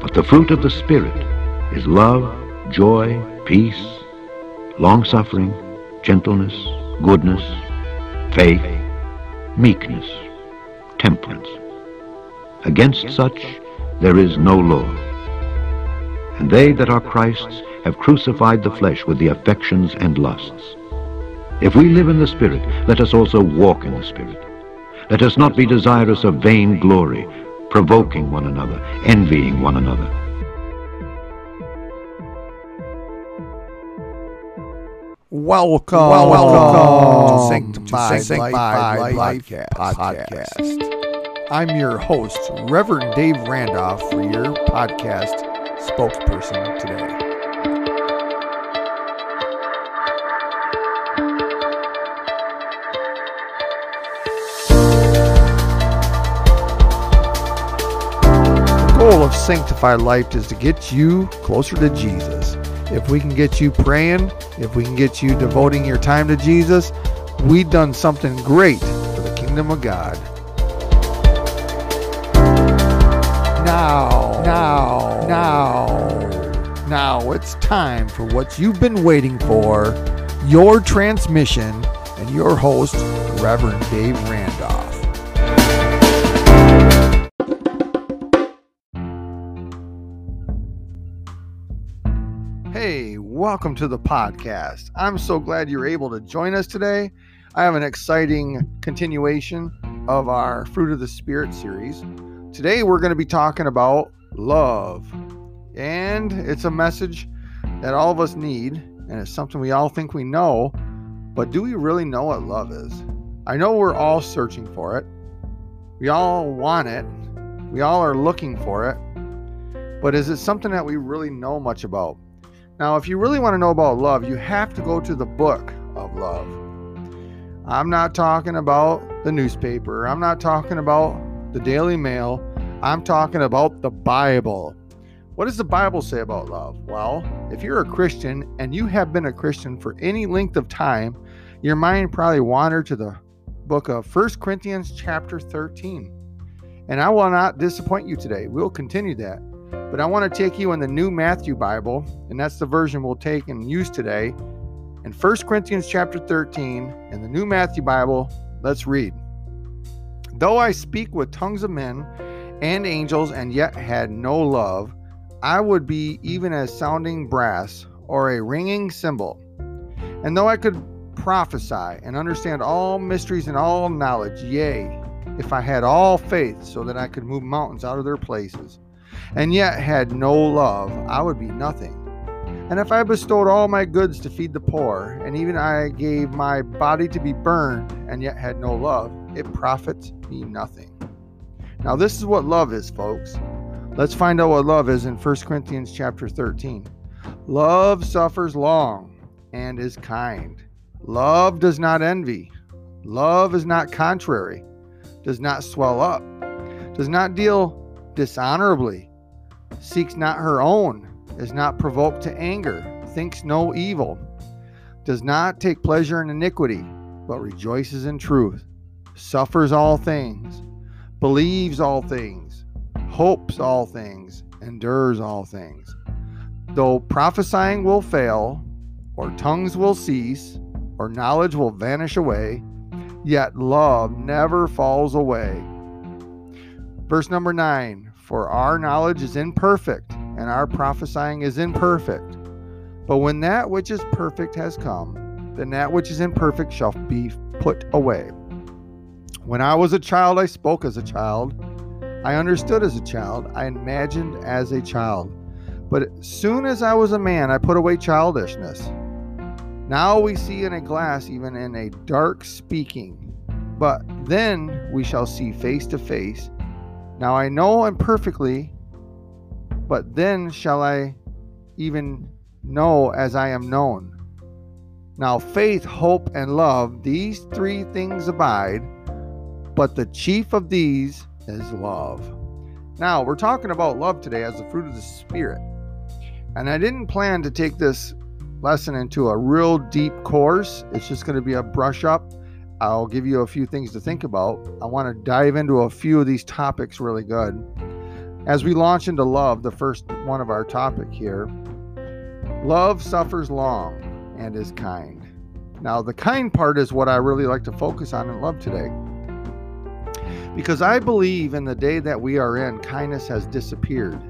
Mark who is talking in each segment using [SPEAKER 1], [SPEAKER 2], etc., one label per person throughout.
[SPEAKER 1] But the fruit of the Spirit is love, joy, peace, long-suffering, gentleness, goodness, faith, meekness, temperance. Against such there is no law. And they that are Christ's have crucified the flesh with the affections and lusts. If we live in the Spirit, let us also walk in the Spirit. Let us not be desirous of vain glory, provoking one another, envying one another.
[SPEAKER 2] Welcome, welcome, welcome to Sanctified, Sanctified Life, Life podcast. podcast. I'm your host, Reverend Dave Randolph, for your podcast spokesperson today. Of Sanctified Life is to get you closer to Jesus. If we can get you praying, if we can get you devoting your time to Jesus, we've done something great for the kingdom of God. Now, now, now, now it's time for what you've been waiting for your transmission and your host, Reverend Dave Randolph. Welcome to the podcast. I'm so glad you're able to join us today. I have an exciting continuation of our Fruit of the Spirit series. Today, we're going to be talking about love. And it's a message that all of us need, and it's something we all think we know. But do we really know what love is? I know we're all searching for it, we all want it, we all are looking for it. But is it something that we really know much about? Now, if you really want to know about love, you have to go to the book of love. I'm not talking about the newspaper, I'm not talking about the Daily Mail, I'm talking about the Bible. What does the Bible say about love? Well, if you're a Christian and you have been a Christian for any length of time, your mind probably wandered to the book of First Corinthians chapter 13. And I will not disappoint you today. We'll continue that. But I want to take you in the new Matthew Bible, and that's the version we'll take and use today. In 1 Corinthians chapter 13, in the new Matthew Bible, let's read. Though I speak with tongues of men and angels and yet had no love, I would be even as sounding brass or a ringing cymbal. And though I could prophesy and understand all mysteries and all knowledge, yea, if I had all faith so that I could move mountains out of their places, and yet had no love, I would be nothing. And if I bestowed all my goods to feed the poor, and even I gave my body to be burned, and yet had no love, it profits me nothing. Now, this is what love is, folks. Let's find out what love is in 1 Corinthians chapter 13. Love suffers long and is kind. Love does not envy. Love is not contrary, does not swell up, does not deal dishonorably, seeks not her own, is not provoked to anger, thinks no evil, does not take pleasure in iniquity, but rejoices in truth, suffers all things, believes all things, hopes all things, endures all things. Though prophesying will fail, or tongues will cease, or knowledge will vanish away, yet love never falls away. Verse number 9 For our knowledge is imperfect, and our prophesying is imperfect. But when that which is perfect has come, then that which is imperfect shall be put away. When I was a child, I spoke as a child. I understood as a child. I imagined as a child. But soon as I was a man, I put away childishness. Now we see in a glass, even in a dark speaking. But then we shall see face to face. Now I know imperfectly, but then shall I even know as I am known. Now faith, hope, and love, these three things abide, but the chief of these is love. Now, we're talking about love today as the fruit of the Spirit. And I didn't plan to take this lesson into a real deep course. It's just going to be a brush up. I'll give you a few things to think about. I want to dive into a few of these topics really good. As we launch into love, the first one of our topic here, love suffers long and is kind. Now, the kind part is what I really like to focus on in love today. Because I believe in the day that we are in, kindness has disappeared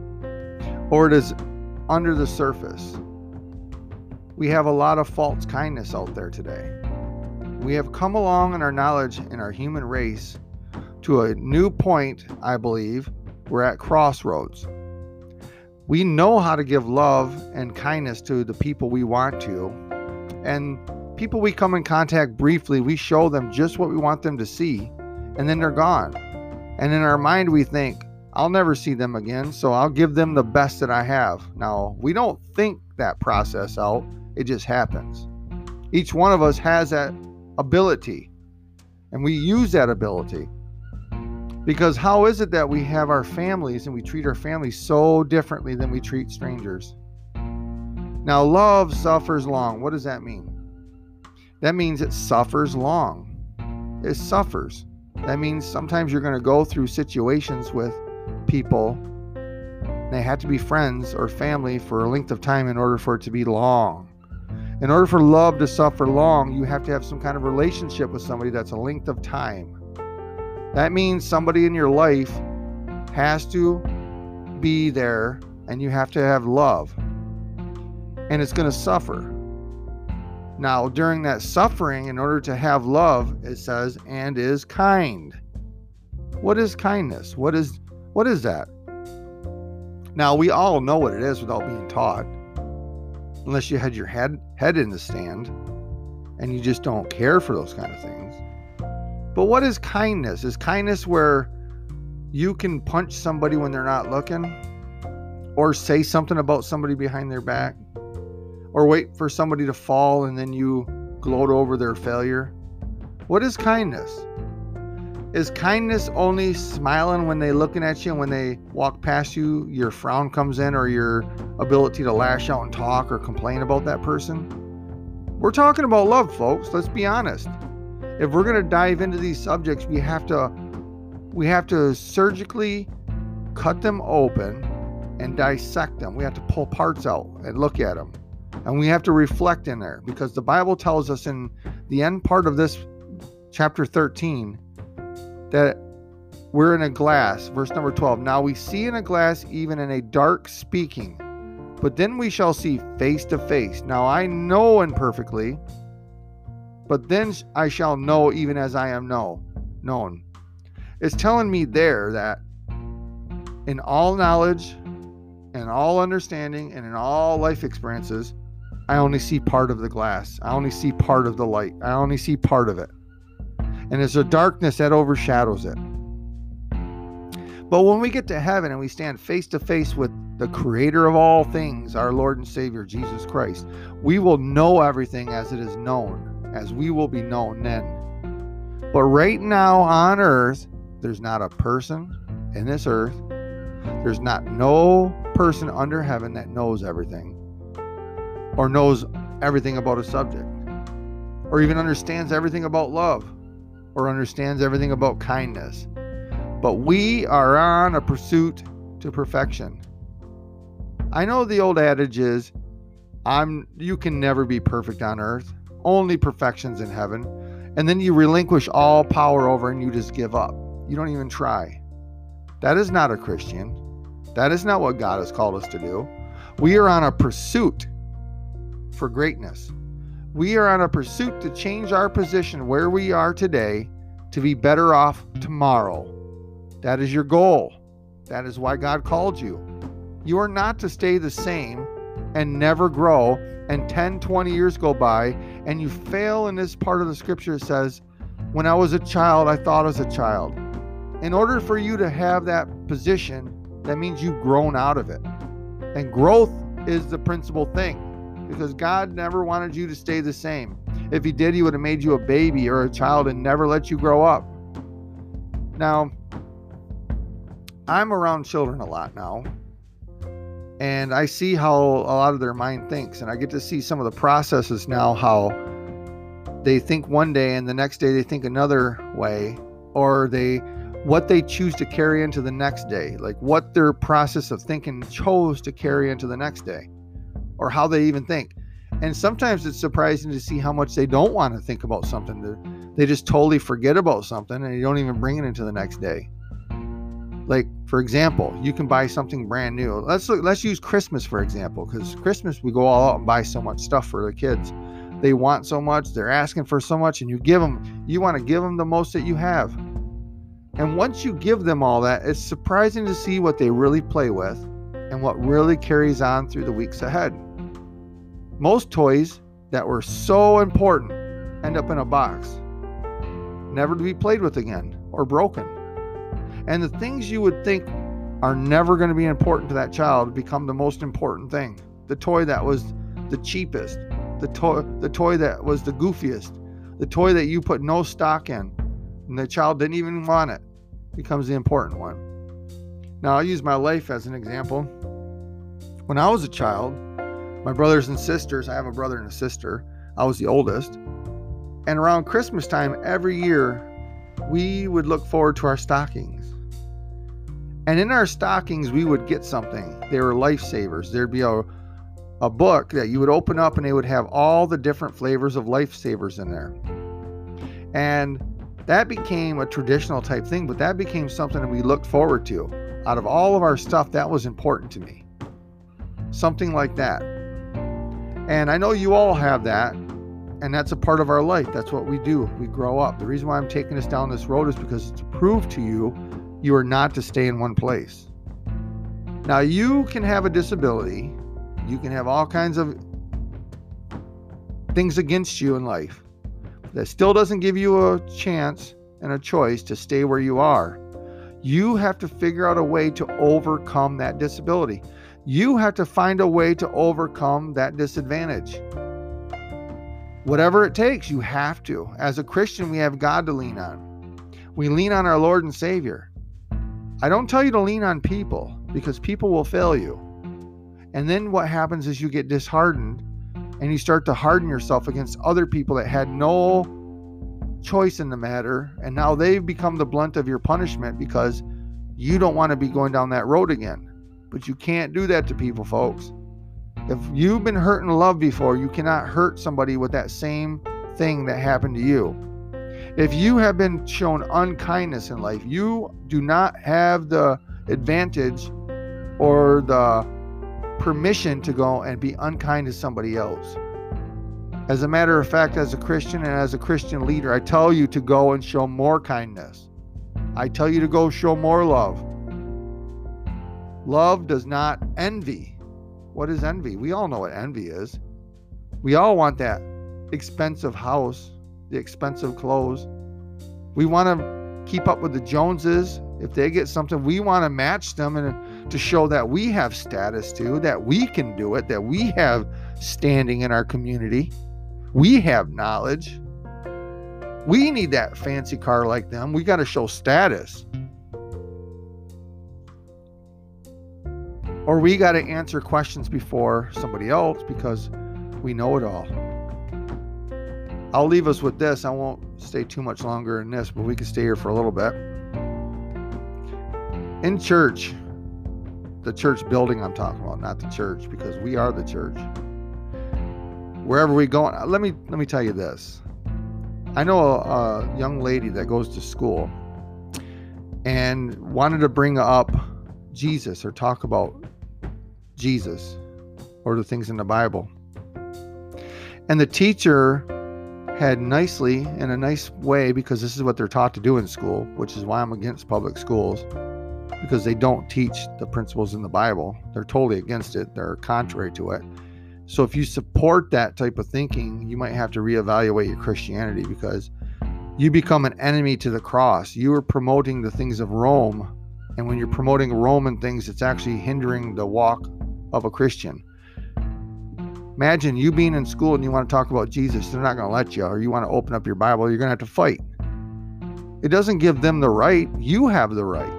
[SPEAKER 2] or it is under the surface. We have a lot of false kindness out there today. We have come along in our knowledge in our human race to a new point, I believe. We're at crossroads. We know how to give love and kindness to the people we want to. And people we come in contact briefly, we show them just what we want them to see, and then they're gone. And in our mind, we think, I'll never see them again, so I'll give them the best that I have. Now, we don't think that process out, it just happens. Each one of us has that ability, and we use that ability. Because how is it that we have our families and we treat our families so differently than we treat strangers? Now, love suffers long. What does that mean? That means it suffers long. It suffers. That means sometimes you're going to go through situations with people. They have to be friends or family for a length of time in order for it to be long. In order for love to suffer long, you have to have some kind of relationship with somebody that's a length of time. That means somebody in your life has to be there and you have to have love. And it's going to suffer. Now, during that suffering, in order to have love, it says, and is kind. What is kindness? What is what is that? Now, we all know what it is without being taught. Unless you had your head head in the stand and you just don't care for those kind of things. But what is kindness? Is kindness where you can punch somebody when they're not looking? Or say something about somebody behind their back? Or wait for somebody to fall and then you gloat over their failure? What is kindness? Is kindness only smiling when they looking at you and when they walk past you, your frown comes in or your ability to lash out and talk or complain about that person? We're talking about love, folks. Let's be honest. If we're going to dive into these subjects, we have to we have to surgically cut them open and dissect them. We have to pull parts out and look at them. And we have to reflect in there because the Bible tells us in the end part of this chapter 13 that we're in a glass. Verse number 12. Now we see in a glass, even in a dark speaking, but then we shall see face to face. Now I know imperfectly, but then I shall know even as I am know, known. It's telling me there that in all knowledge and all understanding and in all life experiences, I only see part of the glass. I only see part of the light. I only see part of it and it's a darkness that overshadows it. But when we get to heaven and we stand face to face with the mm-hmm. creator of all things, our Lord and Savior Jesus Christ, we will know everything as it is known, as we will be known then. But right now on earth, there's not a person in this earth, there's not no person under heaven that knows everything or knows everything about a subject or even understands everything about love or understands everything about kindness. But we are on a pursuit to perfection. I know the old adage is I'm you can never be perfect on earth. Only perfections in heaven. And then you relinquish all power over and you just give up. You don't even try. That is not a Christian. That is not what God has called us to do. We are on a pursuit for greatness. We are on a pursuit to change our position where we are today to be better off tomorrow. That is your goal. That is why God called you. You are not to stay the same and never grow, and 10, 20 years go by, and you fail in this part of the scripture. It says, When I was a child, I thought as a child. In order for you to have that position, that means you've grown out of it. And growth is the principal thing because God never wanted you to stay the same. If He did, He would have made you a baby or a child and never let you grow up. Now, I'm around children a lot now, and I see how a lot of their mind thinks, and I get to see some of the processes now how they think one day and the next day they think another way, or they what they choose to carry into the next day, like what their process of thinking chose to carry into the next day, or how they even think. And sometimes it's surprising to see how much they don't want to think about something. They just totally forget about something and you don't even bring it into the next day. Like for example, you can buy something brand new. Let's look, let's use Christmas for example, because Christmas we go all out and buy so much stuff for the kids. They want so much, they're asking for so much, and you give them. You want to give them the most that you have. And once you give them all that, it's surprising to see what they really play with and what really carries on through the weeks ahead. Most toys that were so important end up in a box, never to be played with again or broken. And the things you would think are never going to be important to that child become the most important thing. The toy that was the cheapest, the toy the toy that was the goofiest, the toy that you put no stock in and the child didn't even want it becomes the important one. Now, I'll use my life as an example. When I was a child, my brothers and sisters, I have a brother and a sister, I was the oldest. And around Christmas time every year, we would look forward to our stockings. And in our stockings, we would get something. They were lifesavers. There'd be a, a book that you would open up and it would have all the different flavors of lifesavers in there. And that became a traditional type thing, but that became something that we looked forward to. Out of all of our stuff, that was important to me. Something like that. And I know you all have that, and that's a part of our life. That's what we do. We grow up. The reason why I'm taking us down this road is because it's to prove to you you are not to stay in one place. Now, you can have a disability, you can have all kinds of things against you in life. That still doesn't give you a chance and a choice to stay where you are. You have to figure out a way to overcome that disability. You have to find a way to overcome that disadvantage. Whatever it takes, you have to. As a Christian, we have God to lean on. We lean on our Lord and Savior. I don't tell you to lean on people because people will fail you. And then what happens is you get disheartened and you start to harden yourself against other people that had no choice in the matter. And now they've become the blunt of your punishment because you don't want to be going down that road again. But you can't do that to people, folks. If you've been hurt in love before, you cannot hurt somebody with that same thing that happened to you. If you have been shown unkindness in life, you do not have the advantage or the permission to go and be unkind to somebody else. As a matter of fact, as a Christian and as a Christian leader, I tell you to go and show more kindness. I tell you to go show more love. Love does not envy. What is envy? We all know what envy is. We all want that expensive house the expensive clothes. We want to keep up with the Joneses. If they get something, we want to match them and uh, to show that we have status too, that we can do it, that we have standing in our community. We have knowledge. We need that fancy car like them. We got to show status. Or we got to answer questions before somebody else because we know it all. I'll leave us with this. I won't stay too much longer in this, but we can stay here for a little bit. In church, the church building I'm talking about, not the church, because we are the church. Wherever we go, uh, let me let me tell you this. I know a, a young lady that goes to school and wanted to bring up Jesus or talk about Jesus or the things in the Bible. And the teacher had nicely in a nice way because this is what they're taught to do in school, which is why I'm against public schools because they don't teach the principles in the Bible. They're totally against it. They're contrary to it. So if you support that type of thinking, you might have to reevaluate your Christianity because you become an enemy to the cross. You are promoting the things of Rome. And when you're promoting Roman things, it's actually hindering the walk of a Christian. Imagine you being in school and you want to talk about Jesus, they're not going to let you, or you want to open up your Bible, you're going to have to fight. It doesn't give them the right. You have the right.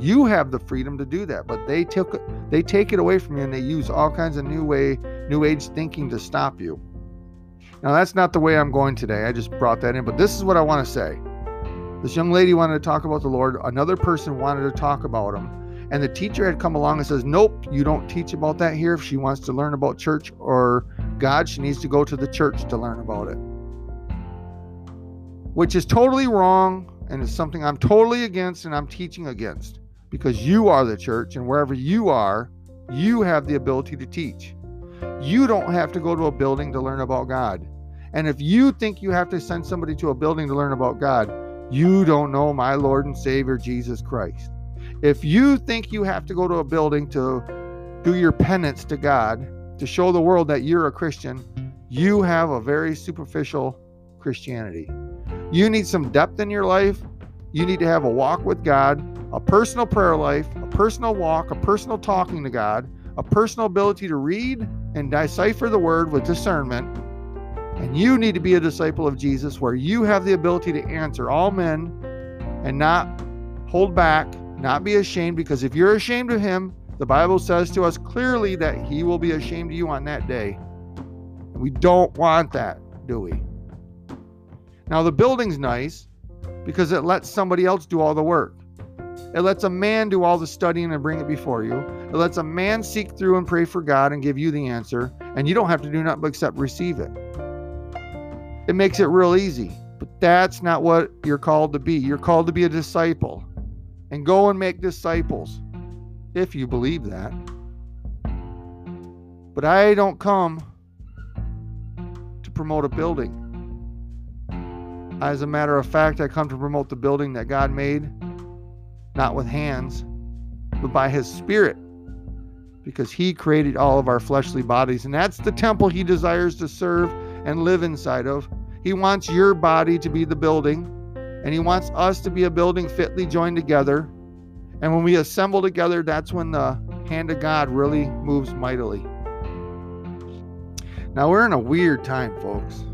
[SPEAKER 2] You have the freedom to do that, but they took they take it away from you and they use all kinds of new way, new age thinking to stop you. Now that's not the way I'm going today. I just brought that in, but this is what I want to say. This young lady wanted to talk about the Lord. Another person wanted to talk about him. And the teacher had come along and says, Nope, you don't teach about that here. If she wants to learn about church or God, she needs to go to the church to learn about it. Which is totally wrong and is something I'm totally against and I'm teaching against because you are the church and wherever you are, you have the ability to teach. You don't have to go to a building to learn about God. And if you think you have to send somebody to a building to learn about God, you don't know my Lord and Savior Jesus Christ. If you think you have to go to a building to do your penance to God, to show the world that you're a Christian, you have a very superficial Christianity. You need some depth in your life. You need to have a walk with God, a personal prayer life, a personal walk, a personal talking to God, a personal ability to read and decipher the word with discernment. And you need to be a disciple of Jesus where you have the ability to answer all men and not hold back, not be ashamed, because if you're ashamed of him, the Bible says to us clearly that he will be ashamed of you on that day. We don't want that, do we? Now, the building's nice because it lets somebody else do all the work. It lets a man do all the studying and bring it before you. It lets a man seek through and pray for God and give you the answer, and you don't have to do nothing except receive it. It makes it real easy, but that's not what you're called to be. You're called to be a disciple and go and make disciples if you believe that. But I don't come to promote a building. As a matter of fact, I come to promote the building that God made not with hands, but by his spirit, because he created all of our fleshly bodies. And that's the temple he desires to serve and live inside of. He wants your body to be the building, and he wants us to be a building fitly joined together. And when we assemble together, that's when the hand of God really moves mightily. Now, we're in a weird time, folks.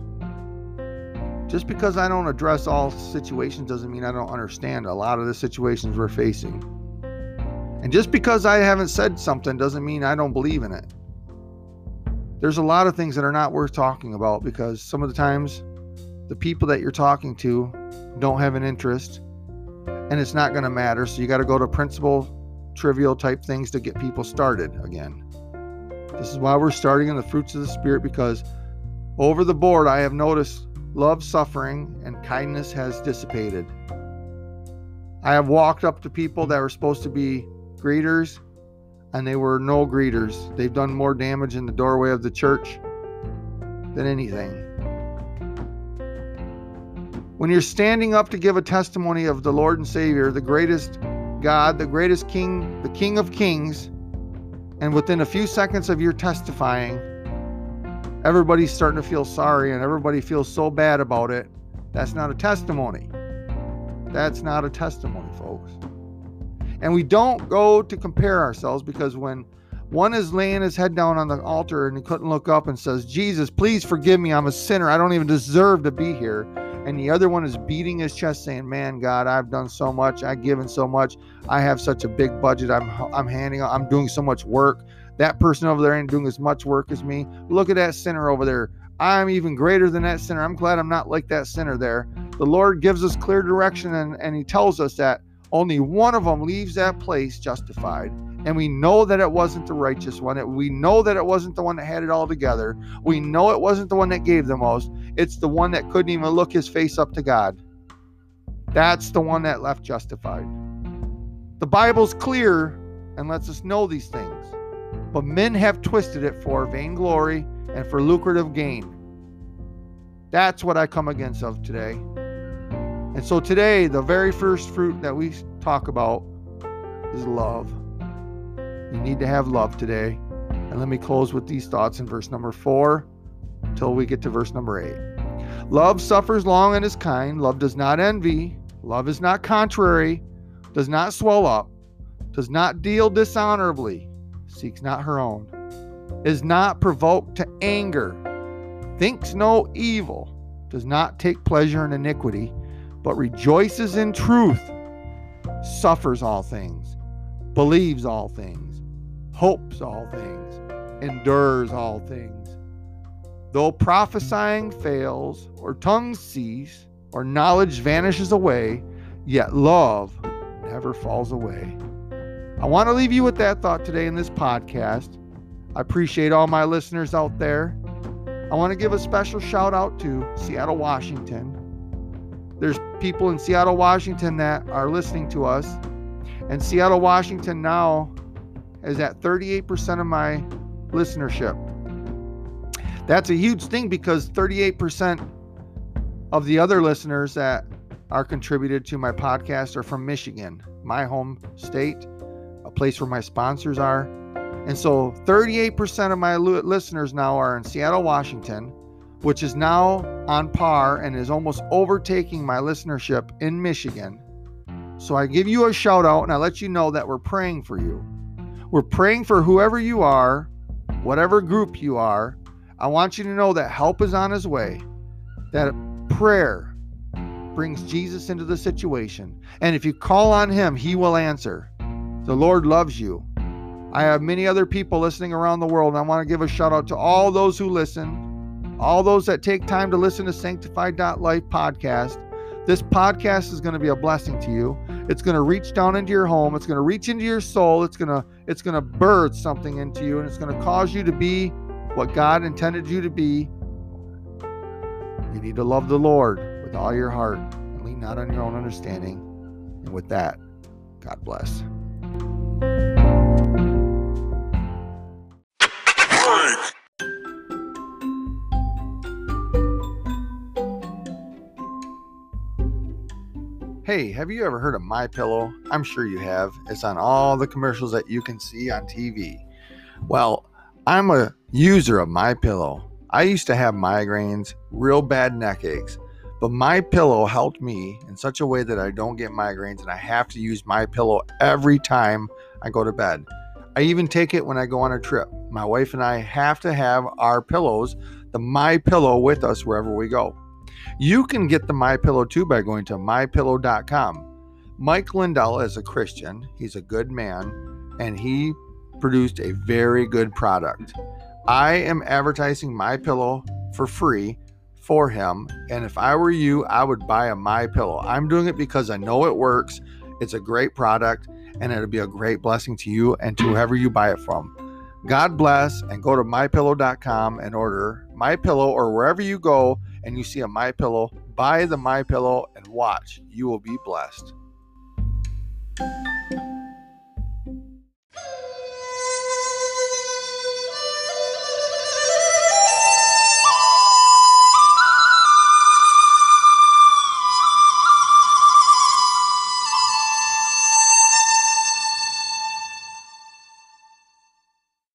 [SPEAKER 2] Just because I don't address all situations doesn't mean I don't understand a lot of the situations we're facing. And just because I haven't said something doesn't mean I don't believe in it. There's a lot of things that are not worth talking about because some of the times the people that you're talking to don't have an interest and it's not going to matter. So you got to go to principal, trivial type things to get people started again. This is why we're starting in the fruits of the Spirit because over the board, I have noticed love suffering, and kindness has dissipated. I have walked up to people that were supposed to be greeters, and they were no greeters. They've done more damage in the doorway of the church than anything. When you're standing up to give a testimony of the Lord and Savior, the greatest God, the greatest King, the King of Kings, and within a few seconds of your testifying, everybody's starting to feel sorry and everybody feels so bad about it. That's not a testimony. That's not a testimony, folks. And we don't go to compare ourselves because when one is laying his head down on the altar and he couldn't look up and says, Jesus, please forgive me. I'm a sinner. I don't even deserve to be here. And the other one is beating his chest saying, Man, God, I've done so much. I've given so much. I have such a big budget. I'm, I'm handing, I'm doing so much work. That person over there ain't doing as much work as me. Look at that sinner over there. I'm even greater than that sinner. I'm glad I'm not like that sinner there. The Lord gives us clear direction and, and He tells us that only one of them leaves that place justified. And we know that it wasn't the righteous one. We know that it wasn't the one that had it all together. We know it wasn't the one that gave the most. It's the one that couldn't even look his face up to God. That's the one that left justified. The Bible's clear and lets us know these things but men have twisted it for vainglory and for lucrative gain. That's what I come against of today. And so today, the very first fruit that we talk about is love. You need to have love today. And let me close with these thoughts in verse number four until we get to verse number eight. Love suffers long and is kind. Love does not envy. Love is not contrary, does not swell up, does not deal dishonorably. Seeks not her own, is not provoked to anger, thinks no evil, does not take pleasure in iniquity, but rejoices in truth, suffers all things, believes all things, hopes all things, endures all things. Though prophesying fails, or tongues cease, or knowledge vanishes away, yet love never falls away. I want to leave you with that thought today in this podcast. I appreciate all my listeners out there. I want to give a special shout out to Seattle, Washington. There's people in Seattle, Washington that are listening to us. And Seattle, Washington now is at 38% of my listenership. That's a huge thing because 38% of the other listeners that are contributed to my podcast are from Michigan, my home state, a place where my sponsors are. And so 38% of my listeners now are in Seattle, Washington, which is now on par and is almost overtaking my listenership in Michigan. So I give you a shout out and I let you know that we're praying for you. We're praying for whoever you are, whatever group you are. I want you to know that help is on his way, that prayer brings Jesus into the situation. And if you call on him, he will answer. The Lord loves you. I have many other people listening around the world, and I want to give a shout out to all those who listen, all those that take time to listen to Sanctified.life podcast. This podcast is going to be a blessing to you. It's going to reach down into your home. It's going to reach into your soul. It's going to it's going to birth something into you, and it's going to cause you to be what God intended you to be. You need to love the Lord with all your heart and lean not on your own understanding. And with that, God bless. Hey, have you ever heard of My Pillow? I'm sure you have. It's on all the commercials that you can see on TV. Well, I'm a user of My Pillow. I used to have migraines, real bad neck aches, but My Pillow helped me in such a way that I don't get migraines and I have to use My Pillow every time I go to bed. I even take it when I go on a trip. My wife and I have to have our pillows, the My Pillow with us wherever we go. You can get the My Pillow too by going to mypillow.com. Mike Lindell is a Christian. He's a good man and he produced a very good product. I am advertising My Pillow for free for him and if I were you, I would buy a My Pillow. I'm doing it because I know it works. It's a great product and it'll be a great blessing to you and to whoever you buy it from. God bless and go to mypillow.com and order My Pillow or wherever you go and you see a My Pillow, buy the My Pillow and watch. You will be blessed.